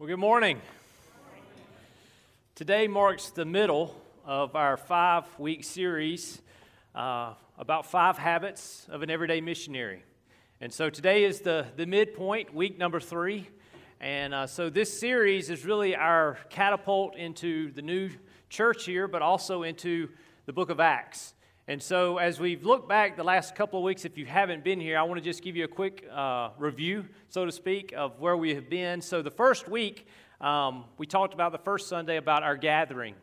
Well, good morning. Today marks the middle of our five week series uh, about five habits of an everyday missionary. And so today is the, the midpoint, week number three. And uh, so this series is really our catapult into the new church here, but also into the book of Acts. And so, as we've looked back the last couple of weeks, if you haven't been here, I want to just give you a quick uh, review, so to speak, of where we have been. So, the first week, um, we talked about the first Sunday about our gathering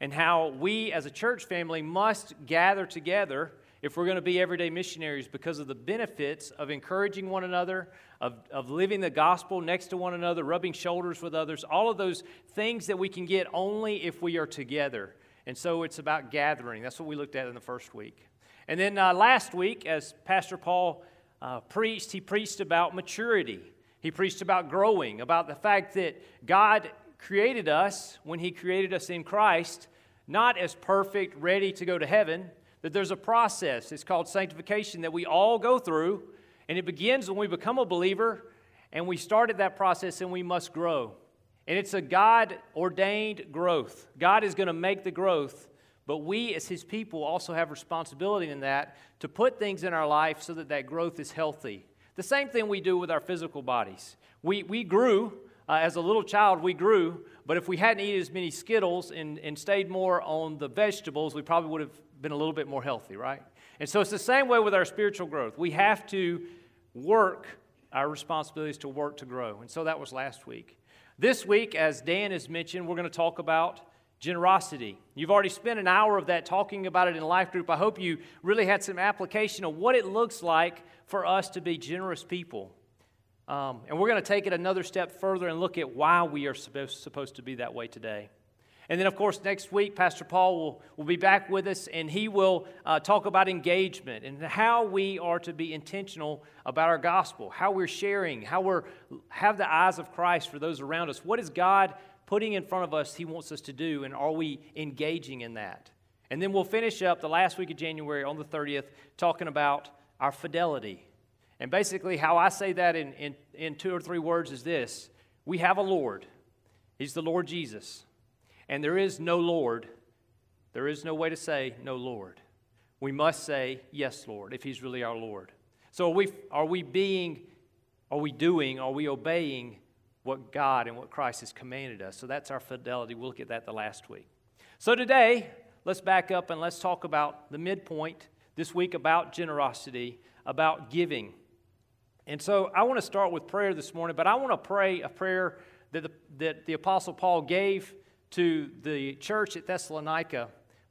and how we as a church family must gather together if we're going to be everyday missionaries because of the benefits of encouraging one another, of, of living the gospel next to one another, rubbing shoulders with others, all of those things that we can get only if we are together. And so it's about gathering. That's what we looked at in the first week. And then uh, last week, as Pastor Paul uh, preached, he preached about maturity. He preached about growing, about the fact that God created us when He created us in Christ, not as perfect, ready to go to heaven, that there's a process. It's called sanctification that we all go through, and it begins when we become a believer, and we started that process and we must grow. And it's a God ordained growth. God is going to make the growth, but we as His people also have responsibility in that to put things in our life so that that growth is healthy. The same thing we do with our physical bodies. We, we grew, uh, as a little child, we grew, but if we hadn't eaten as many Skittles and, and stayed more on the vegetables, we probably would have been a little bit more healthy, right? And so it's the same way with our spiritual growth. We have to work, our responsibilities to work to grow. And so that was last week. This week, as Dan has mentioned, we're going to talk about generosity. You've already spent an hour of that talking about it in life group. I hope you really had some application of what it looks like for us to be generous people. Um, and we're going to take it another step further and look at why we are supposed, supposed to be that way today. And then, of course, next week, Pastor Paul will, will be back with us and he will uh, talk about engagement and how we are to be intentional about our gospel, how we're sharing, how we're have the eyes of Christ for those around us. What is God putting in front of us He wants us to do, and are we engaging in that? And then we'll finish up the last week of January on the 30th talking about our fidelity. And basically, how I say that in, in, in two or three words is this We have a Lord, He's the Lord Jesus. And there is no Lord. There is no way to say no Lord. We must say yes, Lord, if He's really our Lord. So are we, are we being, are we doing, are we obeying what God and what Christ has commanded us? So that's our fidelity. We'll look at that the last week. So today, let's back up and let's talk about the midpoint this week about generosity, about giving. And so I want to start with prayer this morning, but I want to pray a prayer that the, that the Apostle Paul gave to the church at Thessalonica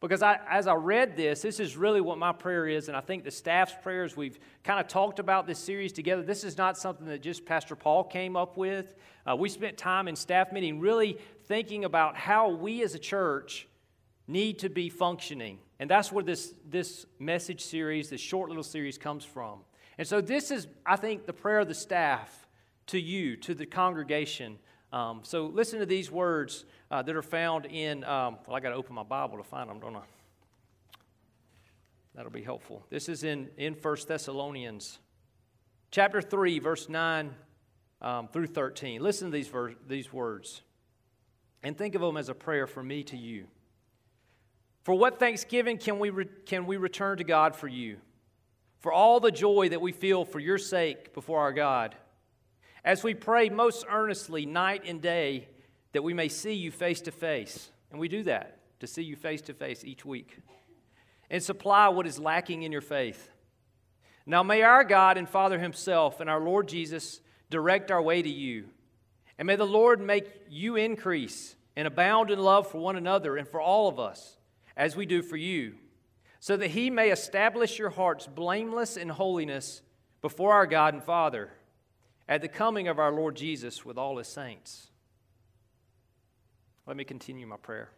because I, as I read this, this is really what my prayer is, and I think the staff's prayers, we've kind of talked about this series together. This is not something that just Pastor Paul came up with. Uh, we spent time in staff meeting really thinking about how we as a church need to be functioning. And that's where this, this message series, this short little series, comes from. And so, this is, I think, the prayer of the staff to you, to the congregation, um, so listen to these words uh, that are found in, um, well, I got to open my Bible to find them, don't I? That'll be helpful. This is in, in 1 Thessalonians chapter 3, verse 9 um, through 13. Listen to these, ver- these words and think of them as a prayer from me to you. For what thanksgiving can we, re- can we return to God for you? For all the joy that we feel for your sake before our God as we pray most earnestly night and day that we may see you face to face. And we do that, to see you face to face each week, and supply what is lacking in your faith. Now may our God and Father Himself and our Lord Jesus direct our way to you. And may the Lord make you increase and abound in love for one another and for all of us, as we do for you, so that He may establish your hearts blameless in holiness before our God and Father at the coming of our Lord Jesus with all his saints. Let me continue my prayer.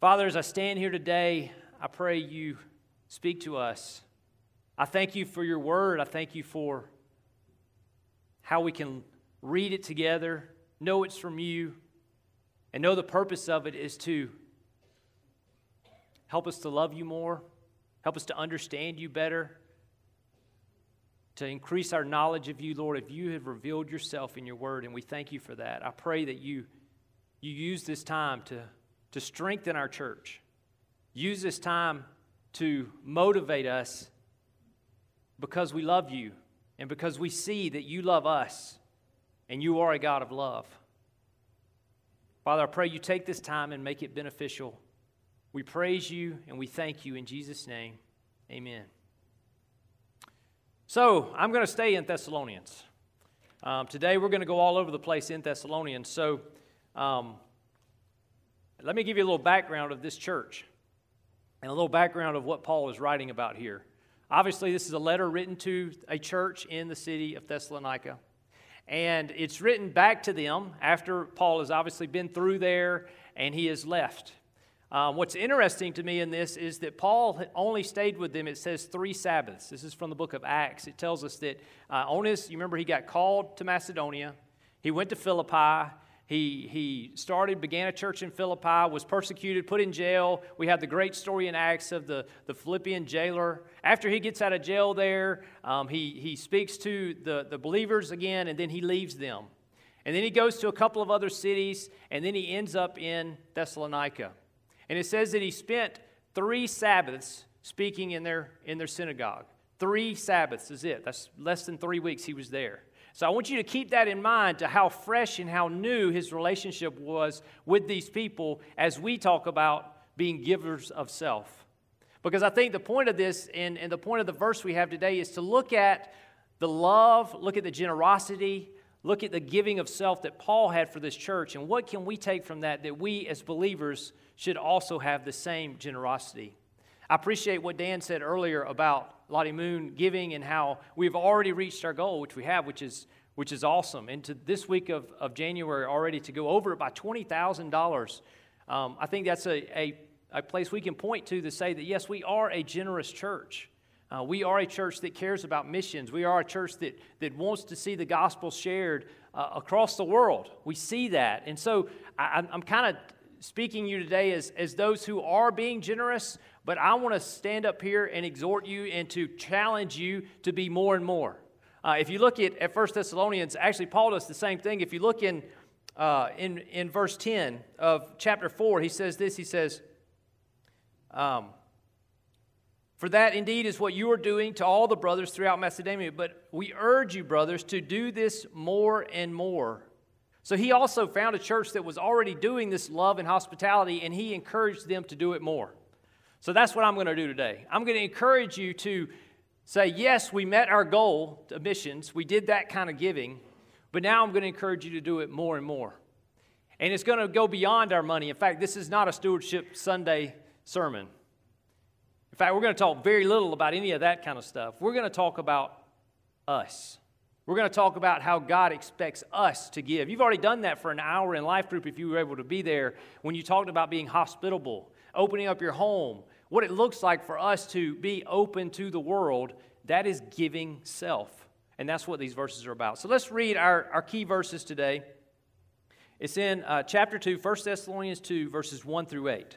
Father, as I stand here today, I pray you speak to us. I thank you for your word. I thank you for how we can read it together, know it's from you, and know the purpose of it is to help us to love you more, help us to understand you better, to increase our knowledge of you, Lord, if you have revealed yourself in your word, and we thank you for that. I pray that you, you use this time to, to strengthen our church. Use this time to motivate us because we love you and because we see that you love us and you are a God of love. Father, I pray you take this time and make it beneficial. We praise you and we thank you in Jesus' name. Amen. So, I'm going to stay in Thessalonians. Um, today, we're going to go all over the place in Thessalonians. So, um, let me give you a little background of this church and a little background of what Paul is writing about here. Obviously, this is a letter written to a church in the city of Thessalonica. And it's written back to them after Paul has obviously been through there and he has left. Um, what's interesting to me in this is that Paul only stayed with them, it says three Sabbaths. This is from the book of Acts. It tells us that uh, on his, you remember, he got called to Macedonia, he went to Philippi. He, he started, began a church in Philippi, was persecuted, put in jail. We have the great story in Acts of the, the Philippian jailer. After he gets out of jail there, um, he, he speaks to the, the believers again, and then he leaves them. And then he goes to a couple of other cities, and then he ends up in Thessalonica. And it says that he spent three Sabbaths speaking in their, in their synagogue. Three Sabbaths is it. That's less than three weeks he was there. So I want you to keep that in mind to how fresh and how new his relationship was with these people as we talk about being givers of self. Because I think the point of this and, and the point of the verse we have today is to look at the love, look at the generosity, look at the giving of self that Paul had for this church, and what can we take from that that we as believers should also have the same generosity. I appreciate what Dan said earlier about Lottie Moon giving and how we've already reached our goal, which we have, which is, which is awesome. And to this week of, of January already to go over it by $20,000, um, I think that's a, a, a, place we can point to to say that, yes, we are a generous church. Uh, we are a church that cares about missions. We are a church that, that wants to see the gospel shared uh, across the world. We see that. And so I, I'm kind of speaking you today as, as those who are being generous, but I want to stand up here and exhort you and to challenge you to be more and more. Uh, if you look at, at 1 Thessalonians, actually, Paul does the same thing. If you look in, uh, in, in verse 10 of chapter 4, he says this He says, um, For that indeed is what you are doing to all the brothers throughout Macedonia, but we urge you, brothers, to do this more and more so he also found a church that was already doing this love and hospitality, and he encouraged them to do it more. So that's what I'm going to do today. I'm going to encourage you to say, yes, we met our goal missions, we did that kind of giving, but now I'm going to encourage you to do it more and more. And it's going to go beyond our money. In fact, this is not a Stewardship Sunday sermon. Fact, we're going to talk very little about any of that kind of stuff. We're going to talk about us. We're going to talk about how God expects us to give. You've already done that for an hour in life group if you were able to be there when you talked about being hospitable, opening up your home, what it looks like for us to be open to the world. That is giving self. And that's what these verses are about. So let's read our, our key verses today. It's in uh, chapter 2, 1 Thessalonians 2, verses 1 through 8.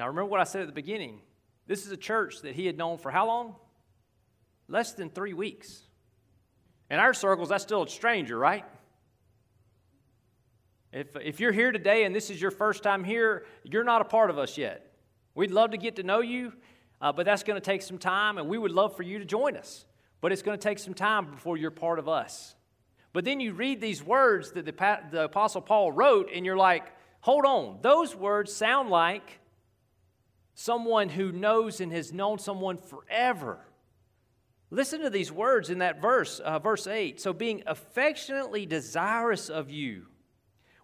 Now, remember what I said at the beginning this is a church that he had known for how long? Less than three weeks. In our circles, that's still a stranger, right? If, if you're here today and this is your first time here, you're not a part of us yet. We'd love to get to know you, uh, but that's going to take some time, and we would love for you to join us. but it's going to take some time before you're part of us. But then you read these words that the, the Apostle Paul wrote, and you're like, hold on, those words sound like someone who knows and has known someone forever. Listen to these words in that verse, uh, verse 8. So, being affectionately desirous of you,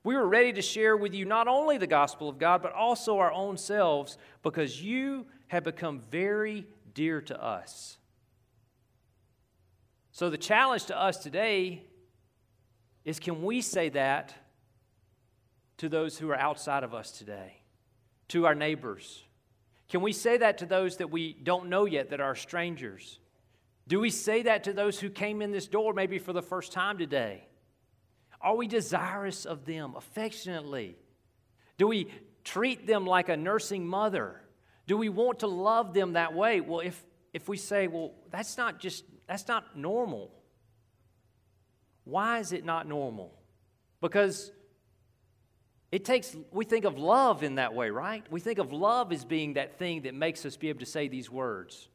we were ready to share with you not only the gospel of God, but also our own selves, because you have become very dear to us. So, the challenge to us today is can we say that to those who are outside of us today, to our neighbors? Can we say that to those that we don't know yet, that are strangers? Do we say that to those who came in this door maybe for the first time today? Are we desirous of them affectionately? Do we treat them like a nursing mother? Do we want to love them that way? Well, if, if we say, well, that's not just, that's not normal. Why is it not normal? Because it takes, we think of love in that way, right? We think of love as being that thing that makes us be able to say these words.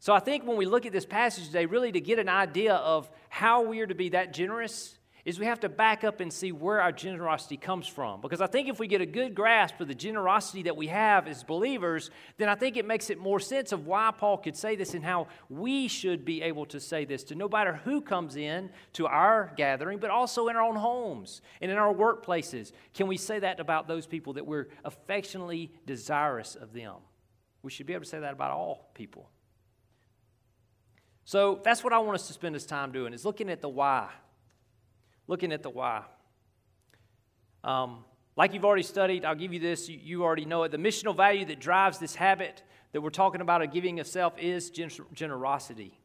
So I think when we look at this passage today, really to get an idea of how we are to be that generous, is we have to back up and see where our generosity comes from. Because I think if we get a good grasp of the generosity that we have as believers, then I think it makes it more sense of why Paul could say this and how we should be able to say this to no matter who comes in to our gathering, but also in our own homes and in our workplaces. Can we say that about those people that we're affectionately desirous of them? We should be able to say that about all people. So that's what I want us to spend this time doing is looking at the why. Looking at the why. Um, like you've already studied, I'll give you this, you, already know it. The missional value that drives this habit that we're talking about of giving of self is gen- generosity.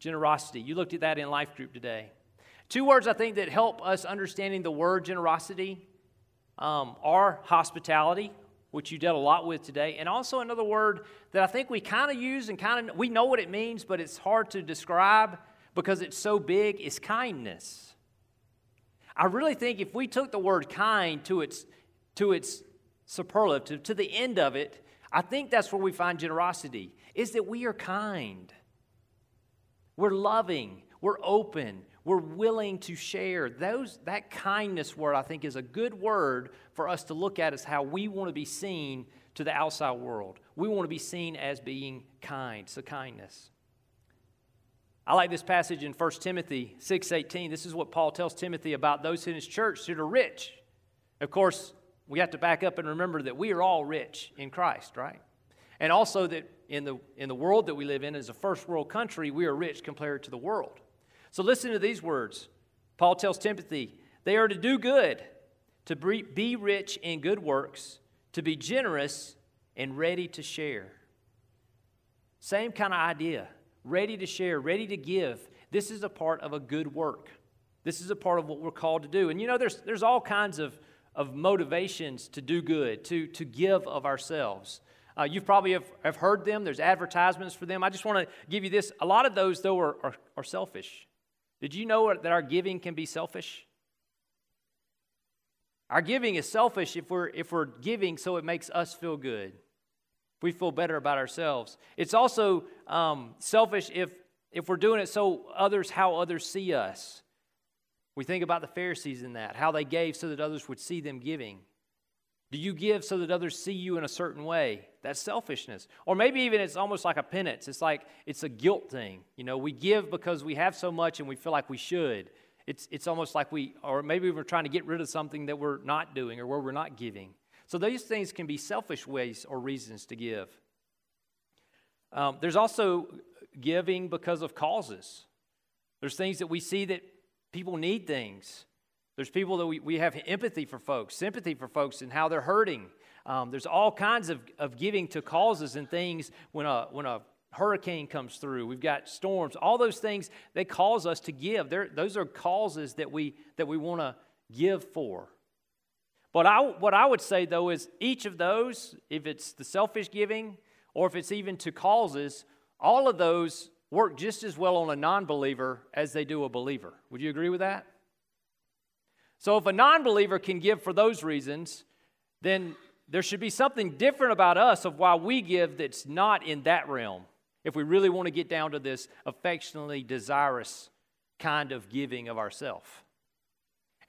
Generosity. You looked at that in life group today. Two words I think that help us understanding the word generosity um, are hospitality which you dealt a lot with today, and also another word that I think we kind of use and kind of we know what it means, but it's hard to describe because it's so big, is kindness. I really think if we took the word kind to its to its superlative, to, the end of it, I think that's where we find generosity, is that we are kind. We're loving, we're open, we're willing to share. Those, that kindness word, I think, is a good word for us to look at as how we want to be seen to the outside world. We want to be seen as being kind, so kindness. I like this passage in 1 Timothy 6:18. This is what Paul tells Timothy about those in his church that are rich. Of course, we have to back up and remember that we are all rich in Christ, right? And also that in the, in the world that we live in, as a first world country, we are rich compared to the world. So listen to these words. Paul tells Timothy, they are to do good, to be rich in good works, to be generous and ready to share. Same kind of idea. Ready to share, ready to give. This is a part of a good work. This is a part of what we're called to do. And you know, there's, there's all kinds of, of motivations to do good, to, to give of ourselves. Uh, you probably have, have heard them. There's advertisements for them. I just want to give you this. A lot of those, though, are, are, are selfish. Did you know that our giving can be selfish? Our giving is selfish if we're, if we're giving so it makes us feel good. We feel better about ourselves. It's also um, selfish if, if we're doing it so others, how others see us. We think about the Pharisees in that, how they gave so that others would see them giving. Do you give so that others see you in a certain way? That's selfishness. Or maybe even it's almost like a penance. It's like it's a guilt thing. You know, we give because we have so much and we feel like we should. It's, it's almost like we, or maybe we're trying to get rid of something that we're not doing or where we're not giving. So these things can be selfish ways or reasons to give. Um, there's also giving because of causes. There's things that we see that people need things. There's people that we, we have empathy for folks, sympathy for folks, and how they're hurting. Um, there's all kinds of, of giving to causes and things when a, when a hurricane comes through. We've got storms. All those things, they cause us to give. They're, those are causes that we, that we want to give for. But I, what I would say, though, is each of those, if it's the selfish giving or if it's even to causes, all of those work just as well on a non believer as they do a believer. Would you agree with that? So if a non believer can give for those reasons, then there should be something different about us of why we give that's not in that realm. if we really want to get down to this affectionately desirous kind of giving of ourselves.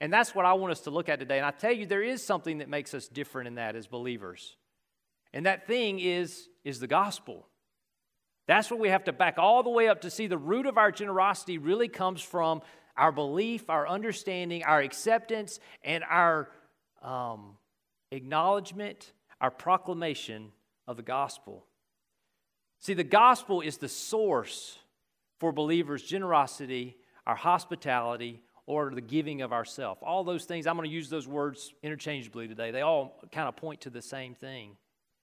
And that's what I want us to look at today. And I tell you, there is something that makes us different in that as believers. And that thing is, is the gospel. That's what we have to back all the way up to see the root of our generosity really comes from our belief, our understanding, our acceptance, and our um, acknowledgement, our proclamation of the gospel. See, the gospel is the source for believers' generosity, our hospitality, or the giving of ourself. All those things, I'm going to use those words interchangeably today. They all kind of point to the same thing.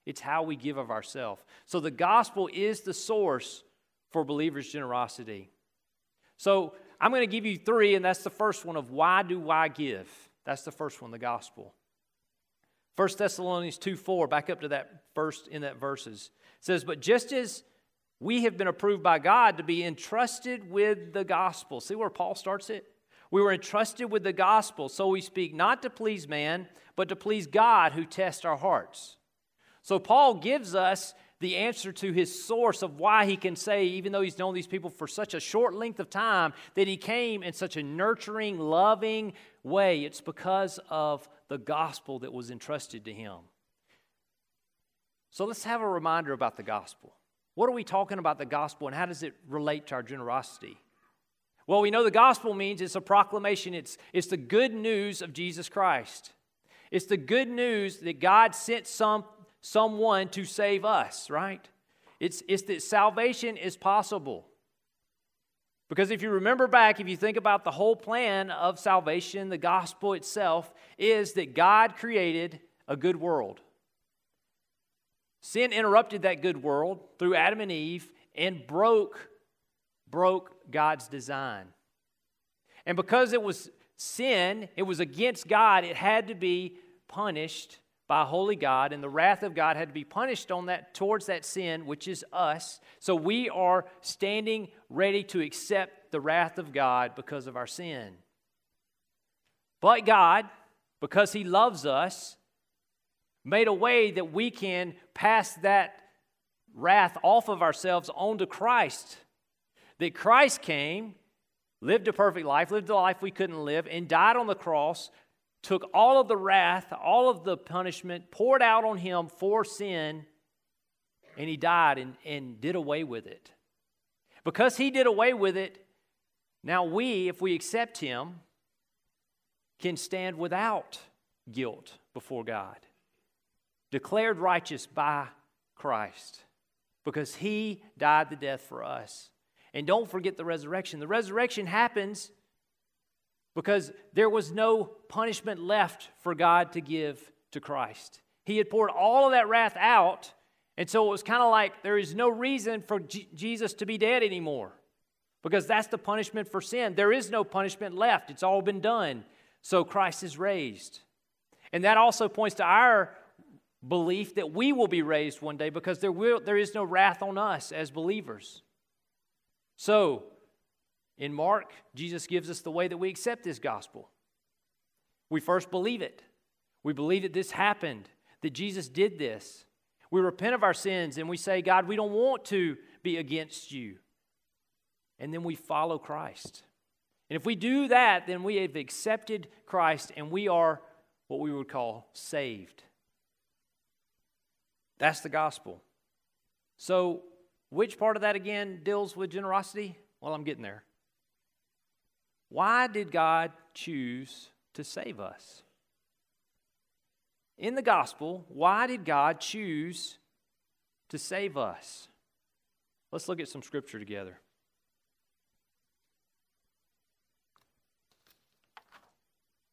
It's how we give of ourselves. So the gospel is the source for believers' generosity. So I'm going to give you three, and that's the first one of why do I give? That's the first one, the gospel. 1 Thessalonians 2 4, back up to that first in that verses, says, But just as we have been approved by God to be entrusted with the gospel. See where Paul starts it? We were entrusted with the gospel, so we speak not to please man, but to please God who tests our hearts. So Paul gives us the answer to his source of why he can say, even though he's known these people for such a short length of time, that he came in such a nurturing, loving way. It's because of the gospel that was entrusted to him. So let's have a reminder about the gospel. What are we talking about the gospel and how does it relate to our generosity? Well, we know the gospel means it's a proclamation, it's, it's the good news of Jesus Christ. It's the good news that God sent some, someone to save us, right? It's, it's that salvation is possible. Because if you remember back, if you think about the whole plan of salvation, the gospel itself is that God created a good world. Sin interrupted that good world through Adam and Eve and broke broke God's design. And because it was sin, it was against God, it had to be punished by holy God, and the wrath of God had to be punished on that towards that sin, which is us. So we are standing ready to accept the wrath of God because of our sin. But God, because He loves us, made a way that we can pass that wrath off of ourselves onto Christ that Christ came, lived a perfect life, lived a life we couldn't live, and died on the cross, took all of the wrath, all of the punishment, poured out on him for sin, and he died and, and did away with it. Because he did away with it, now we, if we accept him, can stand without guilt before God, declared righteous by Christ, because he died the death for us. And don't forget the resurrection. The resurrection happens because there was no punishment left for God to give to Christ. He had poured all of that wrath out, and so it was kind of like there is no reason for G- Jesus to be dead anymore because that's the punishment for sin. There is no punishment left, it's all been done. So Christ is raised. And that also points to our belief that we will be raised one day because there, will, there is no wrath on us as believers. So, in Mark, Jesus gives us the way that we accept this gospel. We first believe it. We believe that this happened, that Jesus did this. We repent of our sins and we say, God, we don't want to be against you. And then we follow Christ. And if we do that, then we have accepted Christ and we are what we would call saved. That's the gospel. So, which part of that again deals with generosity? Well, I'm getting there. Why did God choose to save us? In the gospel, why did God choose to save us? Let's look at some scripture together.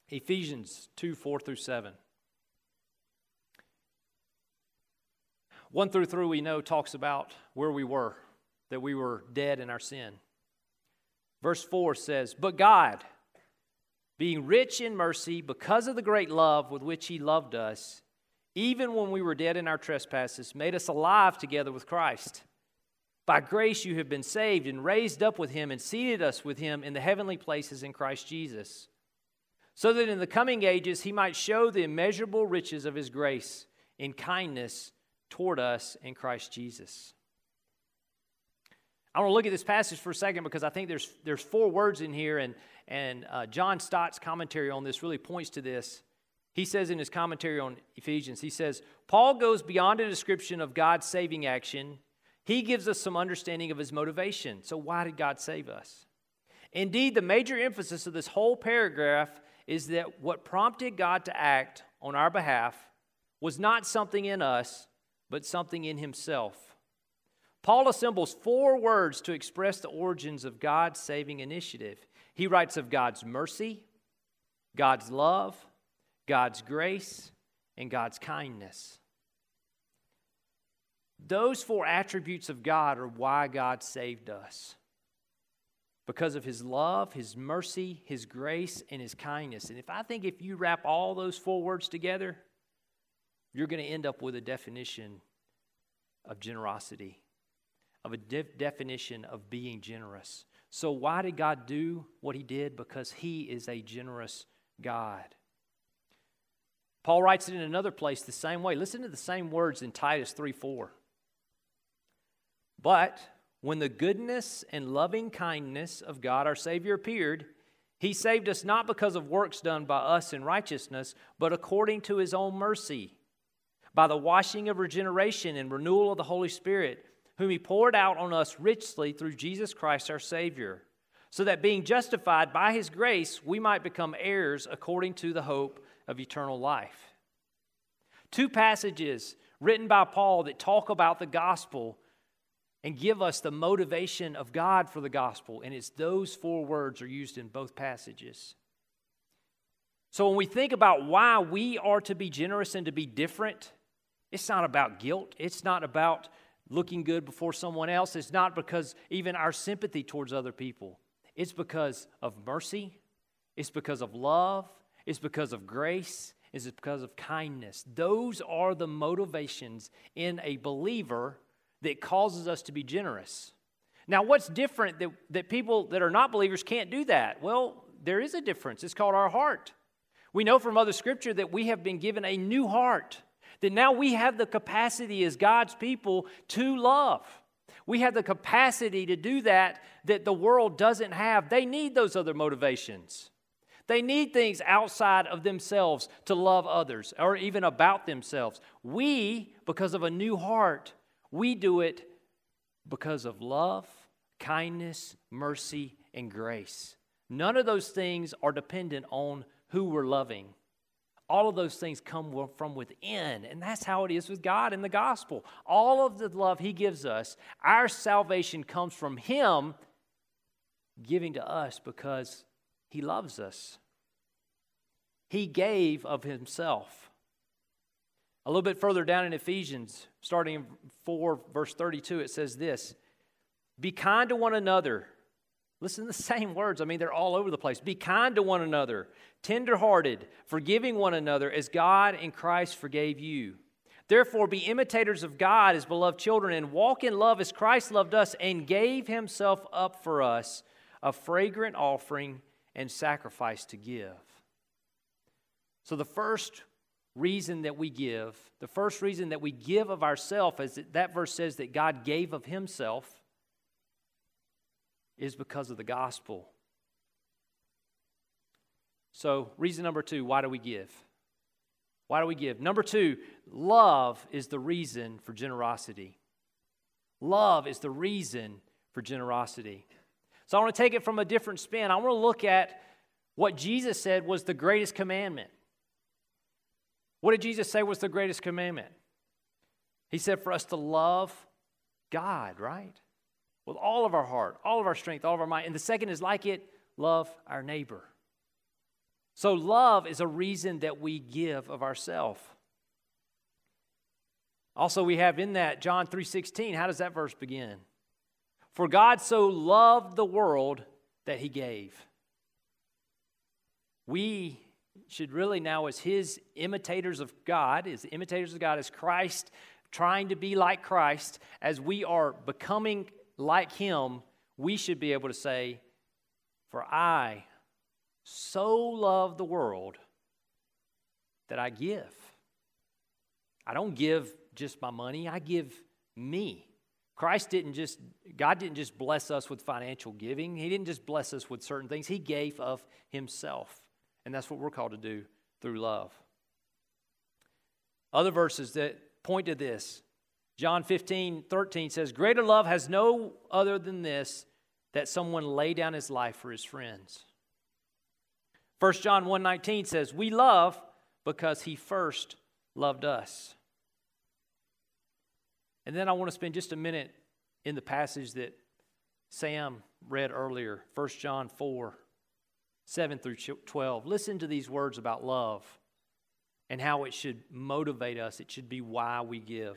Ephesians 2 4 through 7. 1 through 3, we know, talks about where we were, that we were dead in our sin. Verse 4 says, But God, being rich in mercy, because of the great love with which He loved us, even when we were dead in our trespasses, made us alive together with Christ. By grace you have been saved and raised up with Him and seated us with Him in the heavenly places in Christ Jesus, so that in the coming ages He might show the immeasurable riches of His grace in kindness toward us in Christ Jesus. I want to look at this passage for a second because I think there's, there's four words in here, and, and uh, John Stott's commentary on this really points to this. He says in his commentary on Ephesians, he says, Paul goes beyond a description of God's saving action. He gives us some understanding of his motivation. So, why did God save us? Indeed, the major emphasis of this whole paragraph is that what prompted God to act on our behalf was not something in us, but something in himself. Paul assembles four words to express the origins of God's saving initiative. He writes of God's mercy, God's love, God's grace, and God's kindness. Those four attributes of God are why God saved us. Because of his love, his mercy, his grace, and his kindness. And if I think if you wrap all those four words together, you're going to end up with a definition of generosity, of a de- definition of being generous. So, why did God do what he did? Because he is a generous God. Paul writes it in another place the same way. Listen to the same words in Titus 3 4. But when the goodness and loving kindness of God our Savior appeared, he saved us not because of works done by us in righteousness, but according to his own mercy, by the washing of regeneration and renewal of the Holy Spirit, whom he poured out on us richly through Jesus Christ our Savior, so that being justified by his grace, we might become heirs according to the hope of eternal life. Two passages written by Paul that talk about the gospel and give us the motivation of God for the gospel. And it's those four words are used in both passages. So when we think about why we are to be generous and to be different, it's not about guilt. It's not about looking good before someone else. It's not because even our sympathy towards other people. It's because of mercy. It's because of love. It's because of grace. It's because of kindness. Those are the motivations in a believer that causes us to be generous. Now, what's different that, that people that are not believers can't do that? Well, there is a difference. It's called our heart. We know from other scripture that we have been given a new heart, that now we have the capacity as God's people to love. We have the capacity to do that that the world doesn't have. They need those other motivations. They need things outside of themselves to love others or even about themselves. We, because of a new heart, we do it because of love, kindness, mercy, and grace. None of those things are dependent on who we're loving. All of those things come from within, and that's how it is with God in the gospel. All of the love He gives us, our salvation comes from Him giving to us because He loves us. He gave of Himself. A little bit further down in Ephesians, starting in 4, verse 32, it says this Be kind to one another. Listen to the same words. I mean, they're all over the place. Be kind to one another, tenderhearted, forgiving one another as God in Christ forgave you. Therefore, be imitators of God as beloved children and walk in love as Christ loved us and gave himself up for us, a fragrant offering and sacrifice to give. So, the first reason that we give, the first reason that we give of ourselves, as that verse says that God gave of himself, is because of the gospel. So, reason number two why do we give? Why do we give? Number two, love is the reason for generosity. Love is the reason for generosity. So, I want to take it from a different spin. I want to look at what Jesus said was the greatest commandment. What did Jesus say was the greatest commandment? He said for us to love God, right? With all of our heart, all of our strength, all of our mind. And the second is like it, love our neighbor. So love is a reason that we give of ourselves. Also we have in that John 3:16, how does that verse begin? For God so loved the world that he gave. We should really now, as his imitators of God, as imitators of God, as Christ, trying to be like Christ, as we are becoming like him, we should be able to say, For I so love the world that I give. I don't give just my money, I give me. Christ didn't just, God didn't just bless us with financial giving. He didn't just bless us with certain things. He gave of Himself. And that's what we're called to do through love. Other verses that point to this John 15, 13 says, Greater love has no other than this, that someone lay down his life for his friends. 1 John 1 19 says, We love because he first loved us. And then I want to spend just a minute in the passage that Sam read earlier, 1 John 4 7 through 12. Listen to these words about love and how it should motivate us, it should be why we give.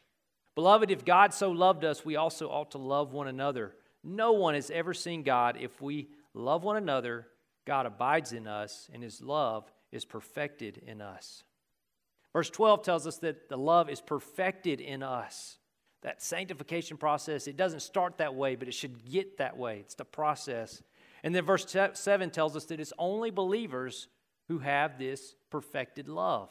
Beloved, if God so loved us, we also ought to love one another. No one has ever seen God. If we love one another, God abides in us, and his love is perfected in us. Verse 12 tells us that the love is perfected in us. That sanctification process, it doesn't start that way, but it should get that way. It's the process. And then verse 7 tells us that it's only believers who have this perfected love.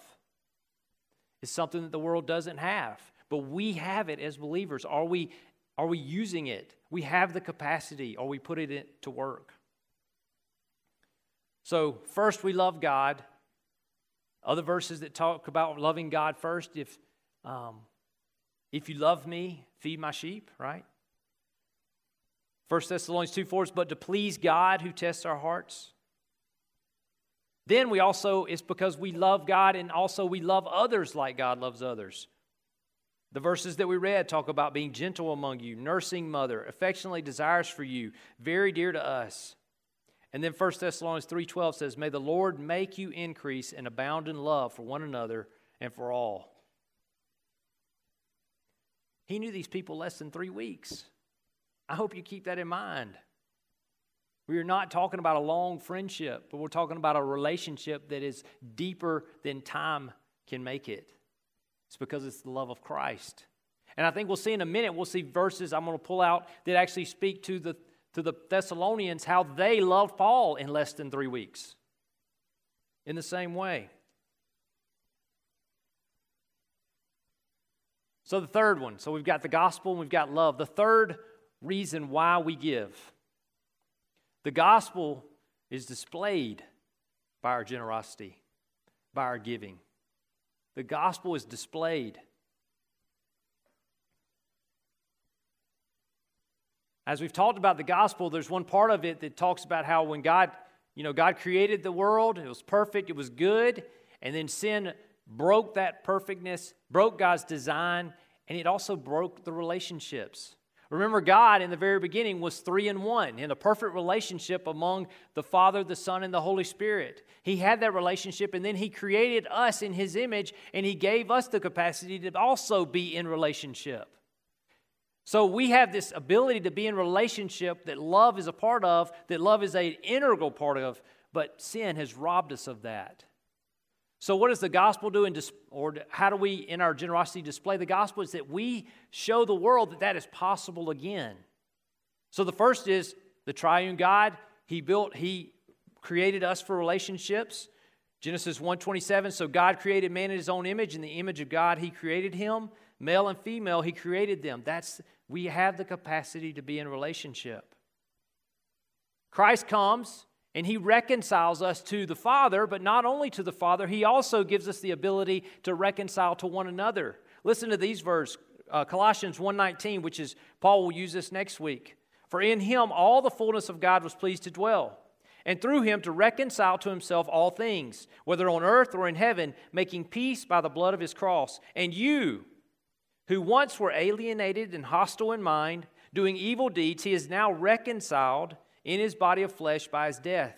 It's something that the world doesn't have, but we have it as believers. Are we, are we using it? We have the capacity. Are we putting it to work? So, first, we love God. Other verses that talk about loving God first, if um, if you love me, feed my sheep, right? 1 Thessalonians 2 4 is, but to please God who tests our hearts. Then we also, it's because we love God and also we love others like God loves others. The verses that we read talk about being gentle among you, nursing mother, affectionately desires for you, very dear to us. And then 1 Thessalonians 3:12 says, "May the Lord make you increase and abound in love for one another and for all." He knew these people less than three weeks. I hope you keep that in mind. We are not talking about a long friendship, but we're talking about a relationship that is deeper than time can make it. It's because it's the love of Christ. And I think we'll see in a minute, we'll see verses I'm going to pull out that actually speak to the, to the Thessalonians how they loved Paul in less than three weeks. In the same way. So, the third one so we've got the gospel and we've got love. The third reason why we give the gospel is displayed by our generosity, by our giving. The gospel is displayed. As we've talked about the gospel, there's one part of it that talks about how when God, you know, God created the world, it was perfect, it was good, and then sin broke that perfectness, broke God's design, and it also broke the relationships. Remember, God in the very beginning was three in one, in a perfect relationship among the Father, the Son, and the Holy Spirit. He had that relationship, and then He created us in His image, and He gave us the capacity to also be in relationship. So we have this ability to be in relationship that love is a part of, that love is an integral part of, but sin has robbed us of that. So, what does the gospel do, in or how do we, in our generosity, display the gospel? Is that we show the world that that is possible again. So, the first is the triune God. He built, He created us for relationships. Genesis 1:27 so God created man in his own image in the image of God he created him male and female he created them that's we have the capacity to be in relationship Christ comes and he reconciles us to the Father, but not only to the Father, he also gives us the ability to reconcile to one another. Listen to these verses, uh, Colossians 1:19, which is Paul will use this next week. For in him all the fullness of God was pleased to dwell, and through him to reconcile to himself all things, whether on earth or in heaven, making peace by the blood of his cross. And you, who once were alienated and hostile in mind, doing evil deeds, he is now reconciled in his body of flesh by his death,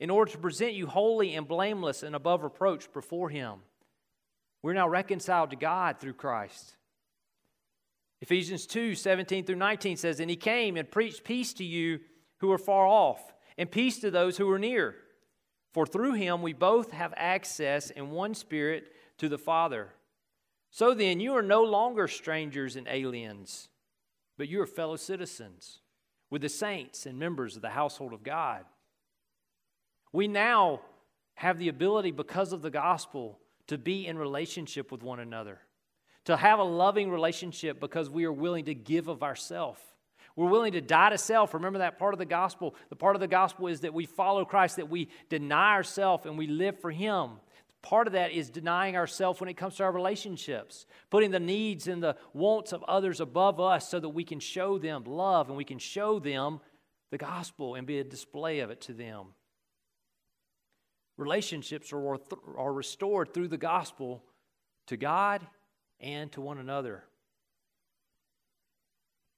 in order to present you holy and blameless and above reproach before him. We're now reconciled to God through Christ. Ephesians 2 17 through 19 says, And he came and preached peace to you who are far off, and peace to those who are near. For through him we both have access in one spirit to the Father. So then, you are no longer strangers and aliens, but you are fellow citizens with the saints and members of the household of God. We now have the ability, because of the gospel, to be in relationship with one another, to have a loving relationship because we are willing to give of ourselves. We're willing to die to self. Remember that part of the gospel? The part of the gospel is that we follow Christ, that we deny ourselves and we live for Him. Part of that is denying ourselves when it comes to our relationships, putting the needs and the wants of others above us so that we can show them love and we can show them the gospel and be a display of it to them. Relationships are, are restored through the gospel to God and to one another.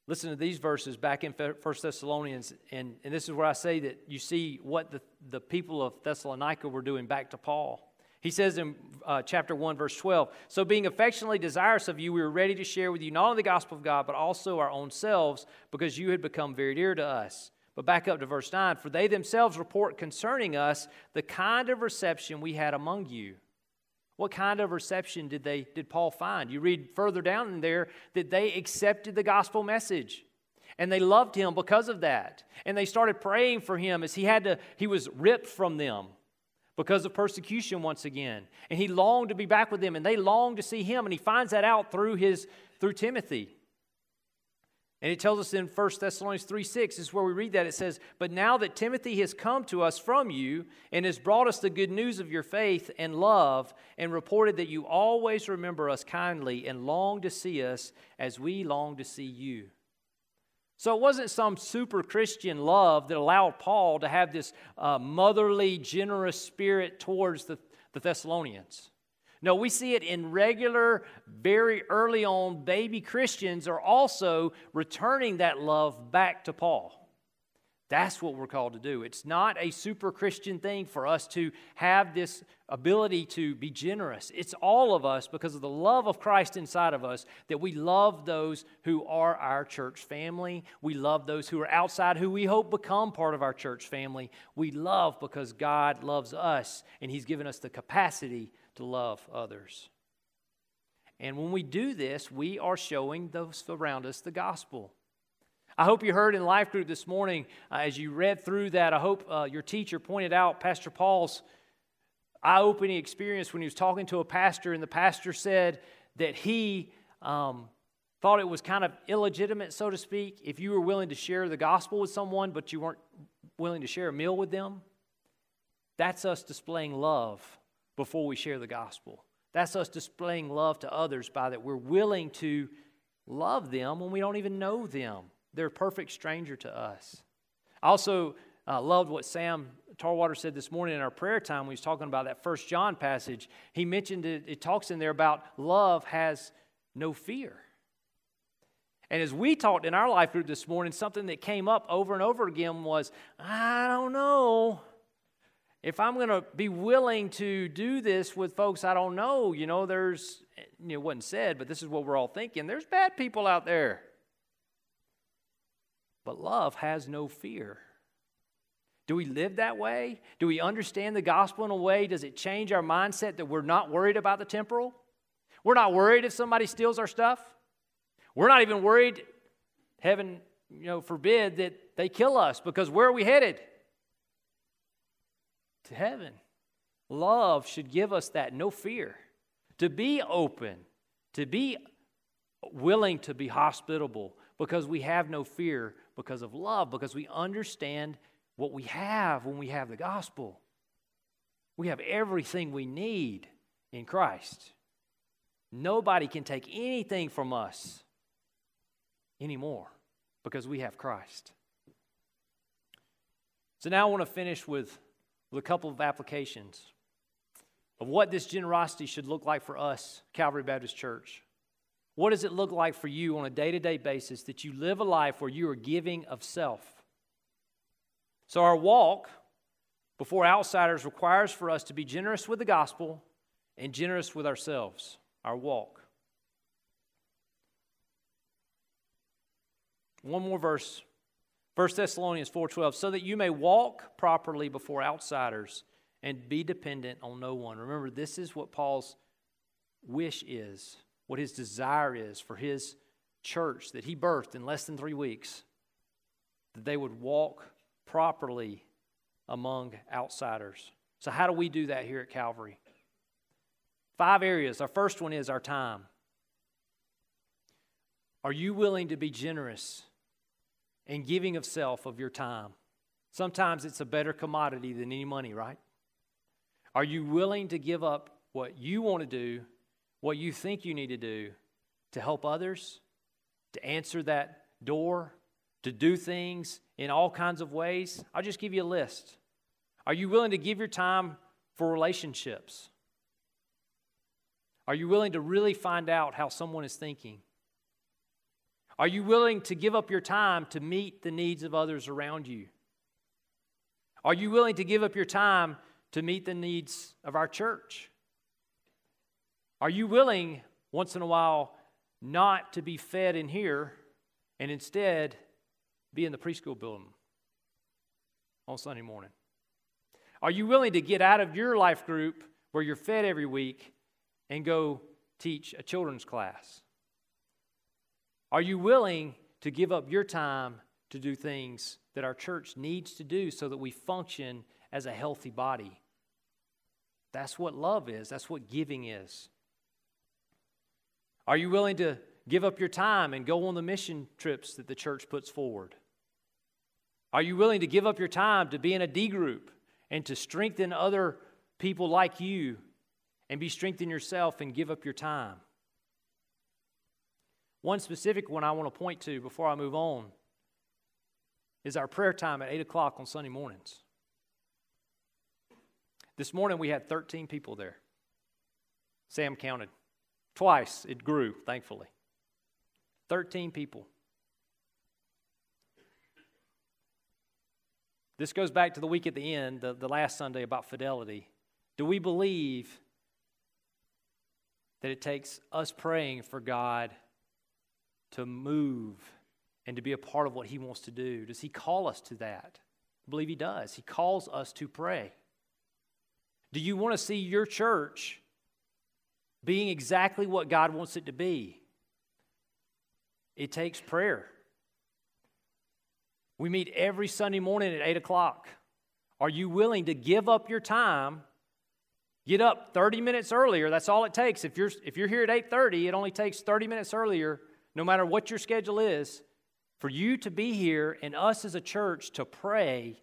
Listen to these verses back in 1 Thessalonians, and, and this is where I say that you see what the, the people of Thessalonica were doing back to Paul. He says in uh, chapter 1, verse 12 So, being affectionately desirous of you, we were ready to share with you not only the gospel of God, but also our own selves, because you had become very dear to us. But back up to verse 9 For they themselves report concerning us the kind of reception we had among you. What kind of reception did, they, did Paul find? You read further down in there that they accepted the gospel message and they loved him because of that and they started praying for him as he had to he was ripped from them because of persecution once again. And he longed to be back with them, and they longed to see him, and he finds that out through his through Timothy. And it tells us in 1 Thessalonians 3 6, is where we read that. It says, But now that Timothy has come to us from you and has brought us the good news of your faith and love, and reported that you always remember us kindly and long to see us as we long to see you. So it wasn't some super Christian love that allowed Paul to have this uh, motherly, generous spirit towards the, the Thessalonians. No, we see it in regular, very early on baby Christians are also returning that love back to Paul. That's what we're called to do. It's not a super Christian thing for us to have this ability to be generous. It's all of us because of the love of Christ inside of us that we love those who are our church family. We love those who are outside who we hope become part of our church family. We love because God loves us and He's given us the capacity to love others. And when we do this, we are showing those around us the gospel. I hope you heard in life group this morning uh, as you read through that. I hope uh, your teacher pointed out Pastor Paul's eye opening experience when he was talking to a pastor, and the pastor said that he um, thought it was kind of illegitimate, so to speak, if you were willing to share the gospel with someone, but you weren't willing to share a meal with them. That's us displaying love before we share the gospel. That's us displaying love to others by that we're willing to love them when we don't even know them. They're a perfect stranger to us. I also uh, loved what Sam Tarwater said this morning in our prayer time when he was talking about that First John passage. He mentioned it, it talks in there about love has no fear. And as we talked in our life group this morning, something that came up over and over again was I don't know if I'm going to be willing to do this with folks I don't know. You know, there's, you know, it wasn't said, but this is what we're all thinking. There's bad people out there. But love has no fear. Do we live that way? Do we understand the gospel in a way? Does it change our mindset that we're not worried about the temporal? We're not worried if somebody steals our stuff. We're not even worried, heaven you know, forbid, that they kill us because where are we headed? To heaven. Love should give us that no fear. To be open, to be willing to be hospitable because we have no fear because of love, because we understand what we have when we have the gospel. We have everything we need in Christ. Nobody can take anything from us anymore because we have Christ. So now I want to finish with, with a couple of applications of what this generosity should look like for us, Calvary Baptist Church. What does it look like for you on a day to day basis that you live a life where you are giving of self? So, our walk before outsiders requires for us to be generous with the gospel and generous with ourselves, our walk. One more verse. 1 Thessalonians 4:12 so that you may walk properly before outsiders and be dependent on no one. Remember this is what Paul's wish is, what his desire is for his church that he birthed in less than 3 weeks that they would walk properly among outsiders. So how do we do that here at Calvary? Five areas. Our first one is our time. Are you willing to be generous in giving of self of your time? Sometimes it's a better commodity than any money, right? Are you willing to give up what you want to do, what you think you need to do to help others, to answer that door, to do things in all kinds of ways? I'll just give you a list. Are you willing to give your time for relationships? Are you willing to really find out how someone is thinking? Are you willing to give up your time to meet the needs of others around you? Are you willing to give up your time to meet the needs of our church? Are you willing, once in a while, not to be fed in here and instead be in the preschool building on Sunday morning? Are you willing to get out of your life group where you're fed every week and go teach a children's class? Are you willing to give up your time to do things that our church needs to do so that we function as a healthy body? That's what love is, that's what giving is. Are you willing to give up your time and go on the mission trips that the church puts forward? Are you willing to give up your time to be in a D group and to strengthen other people like you and be strengthened yourself and give up your time? One specific one I want to point to before I move on is our prayer time at 8 o'clock on Sunday mornings. This morning we had 13 people there. Sam counted. Twice it grew, thankfully. 13 people. This goes back to the week at the end, the, the last Sunday about fidelity. Do we believe that it takes us praying for God to move and to be a part of what He wants to do? Does He call us to that? I believe He does. He calls us to pray. Do you want to see your church being exactly what God wants it to be? It takes prayer. We meet every Sunday morning at 8 o'clock. Are you willing to give up your time? Get up 30 minutes earlier. That's all it takes. If you're, if you're here at 8:30, it only takes 30 minutes earlier, no matter what your schedule is, for you to be here and us as a church to pray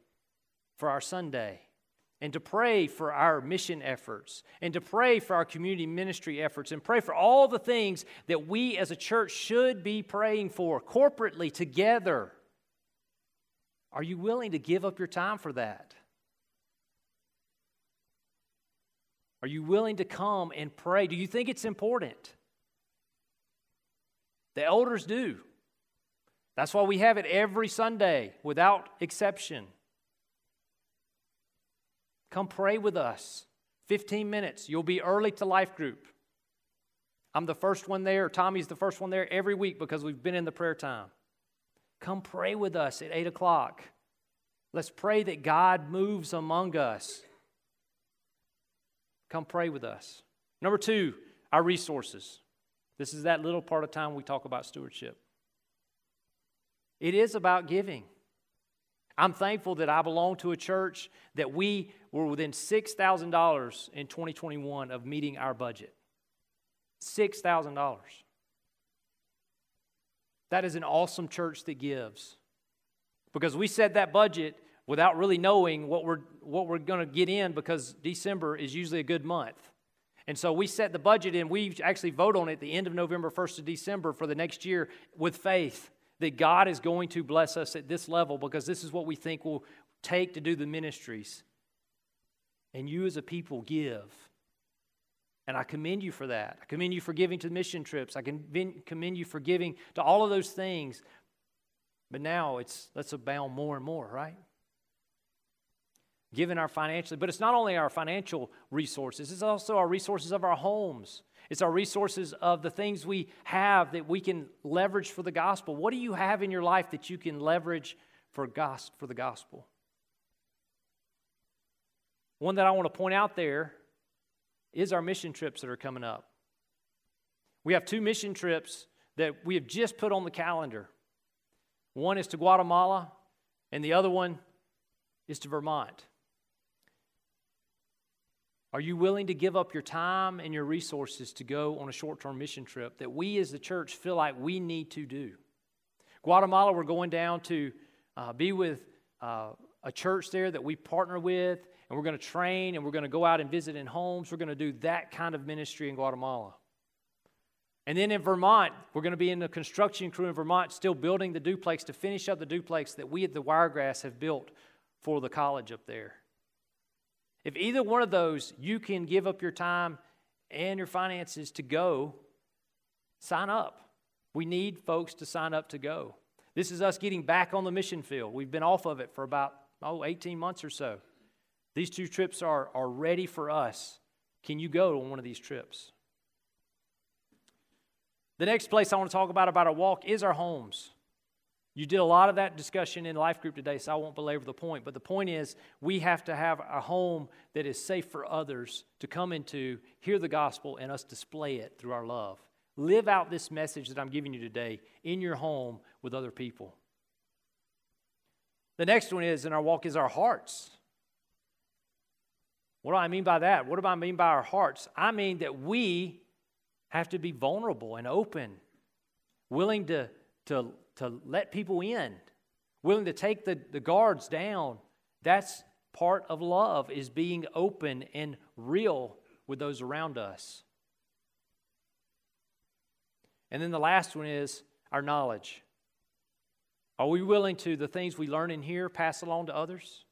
for our Sunday and to pray for our mission efforts and to pray for our community ministry efforts and pray for all the things that we as a church should be praying for corporately together. Are you willing to give up your time for that? Are you willing to come and pray? Do you think it's important? The elders do. That's why we have it every Sunday without exception. Come pray with us. 15 minutes. You'll be early to life group. I'm the first one there. Tommy's the first one there every week because we've been in the prayer time. Come pray with us at 8 o'clock. Let's pray that God moves among us. Come pray with us. Number two, our resources. This is that little part of time we talk about stewardship. It is about giving. I'm thankful that I belong to a church that we were within $6,000 in 2021 of meeting our budget. $6,000. That is an awesome church that gives. Because we set that budget without really knowing what we're, what we're going to get in because December is usually a good month. And so we set the budget and we actually vote on it the end of November, 1st of December for the next year with faith that God is going to bless us at this level because this is what we think will take to do the ministries. And you as a people give. And I commend you for that. I commend you for giving to mission trips. I commend you for giving to all of those things. But now it's let's abound more and more, right? given our financially, but it's not only our financial resources, it's also our resources of our homes. It's our resources of the things we have that we can leverage for the gospel. What do you have in your life that you can leverage for, for the gospel? One that I want to point out there is our mission trips that are coming up. We have two mission trips that we have just put on the calendar. One is to Guatemala, and the other one is to Vermont. Are you willing to give up your time and your resources to go on a short term mission trip that we as the church feel like we need to do? Guatemala, we're going down to uh, be with uh, a church there that we partner with, and we're going to train and we're going to go out and visit in homes. We're going to do that kind of ministry in Guatemala. And then in Vermont, we're going to be in the construction crew in Vermont, still building the duplex to finish up the duplex that we at the Wiregrass have built for the college up there. If either one of those you can give up your time and your finances to go, sign up. We need folks to sign up to go. This is us getting back on the mission field. We've been off of it for about, oh, 18 months or so. These two trips are, are ready for us. Can you go on one of these trips? The next place I want to talk about about our walk is our homes. You did a lot of that discussion in life group today, so I won't belabor the point. But the point is, we have to have a home that is safe for others to come into, hear the gospel, and us display it through our love. Live out this message that I'm giving you today in your home with other people. The next one is in our walk is our hearts. What do I mean by that? What do I mean by our hearts? I mean that we have to be vulnerable and open, willing to, to to let people in, willing to take the, the guards down. That's part of love is being open and real with those around us. And then the last one is our knowledge. Are we willing to, the things we learn in here, pass along to others?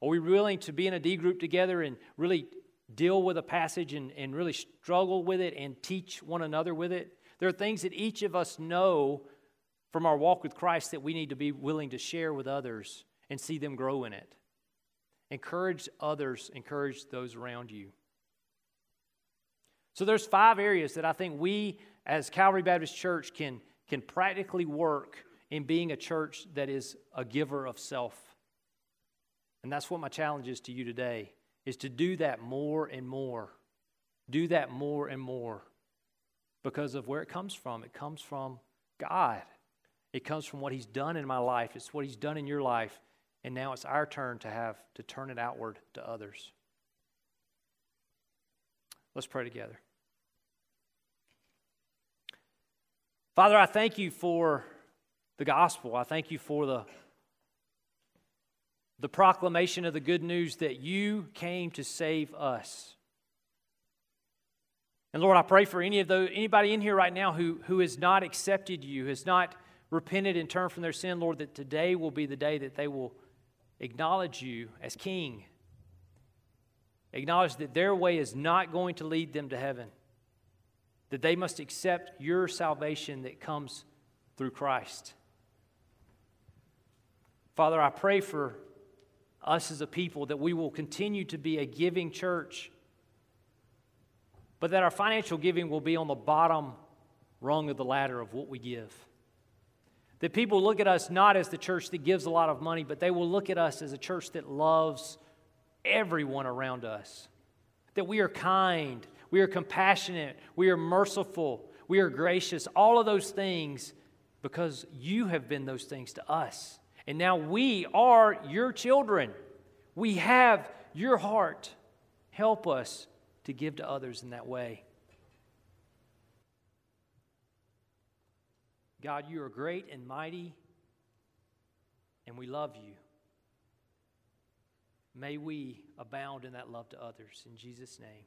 Are we willing to be in a D group together and really deal with a passage and, and really struggle with it and teach one another with it? There are things that each of us know from our walk with Christ that we need to be willing to share with others and see them grow in it. Encourage others, encourage those around you. So there's five areas that I think we as Calvary Baptist Church can, can practically work in being a church that is a giver of self. And that's what my challenge is to you today is to do that more and more. Do that more and more because of where it comes from. It comes from God. It comes from what He's done in my life, it's what He's done in your life. And now it's our turn to have to turn it outward to others. Let's pray together. Father, I thank you for the gospel. I thank you for the, the proclamation of the good news that you came to save us. And Lord, I pray for any of those, anybody in here right now who, who has not accepted you, has not repented and turned from their sin, Lord, that today will be the day that they will acknowledge you as King. Acknowledge that their way is not going to lead them to heaven, that they must accept your salvation that comes through Christ. Father, I pray for us as a people that we will continue to be a giving church, but that our financial giving will be on the bottom rung of the ladder of what we give. That people look at us not as the church that gives a lot of money, but they will look at us as a church that loves everyone around us. That we are kind, we are compassionate, we are merciful, we are gracious, all of those things because you have been those things to us. And now we are your children. We have your heart. Help us to give to others in that way. God, you are great and mighty, and we love you. May we abound in that love to others. In Jesus' name.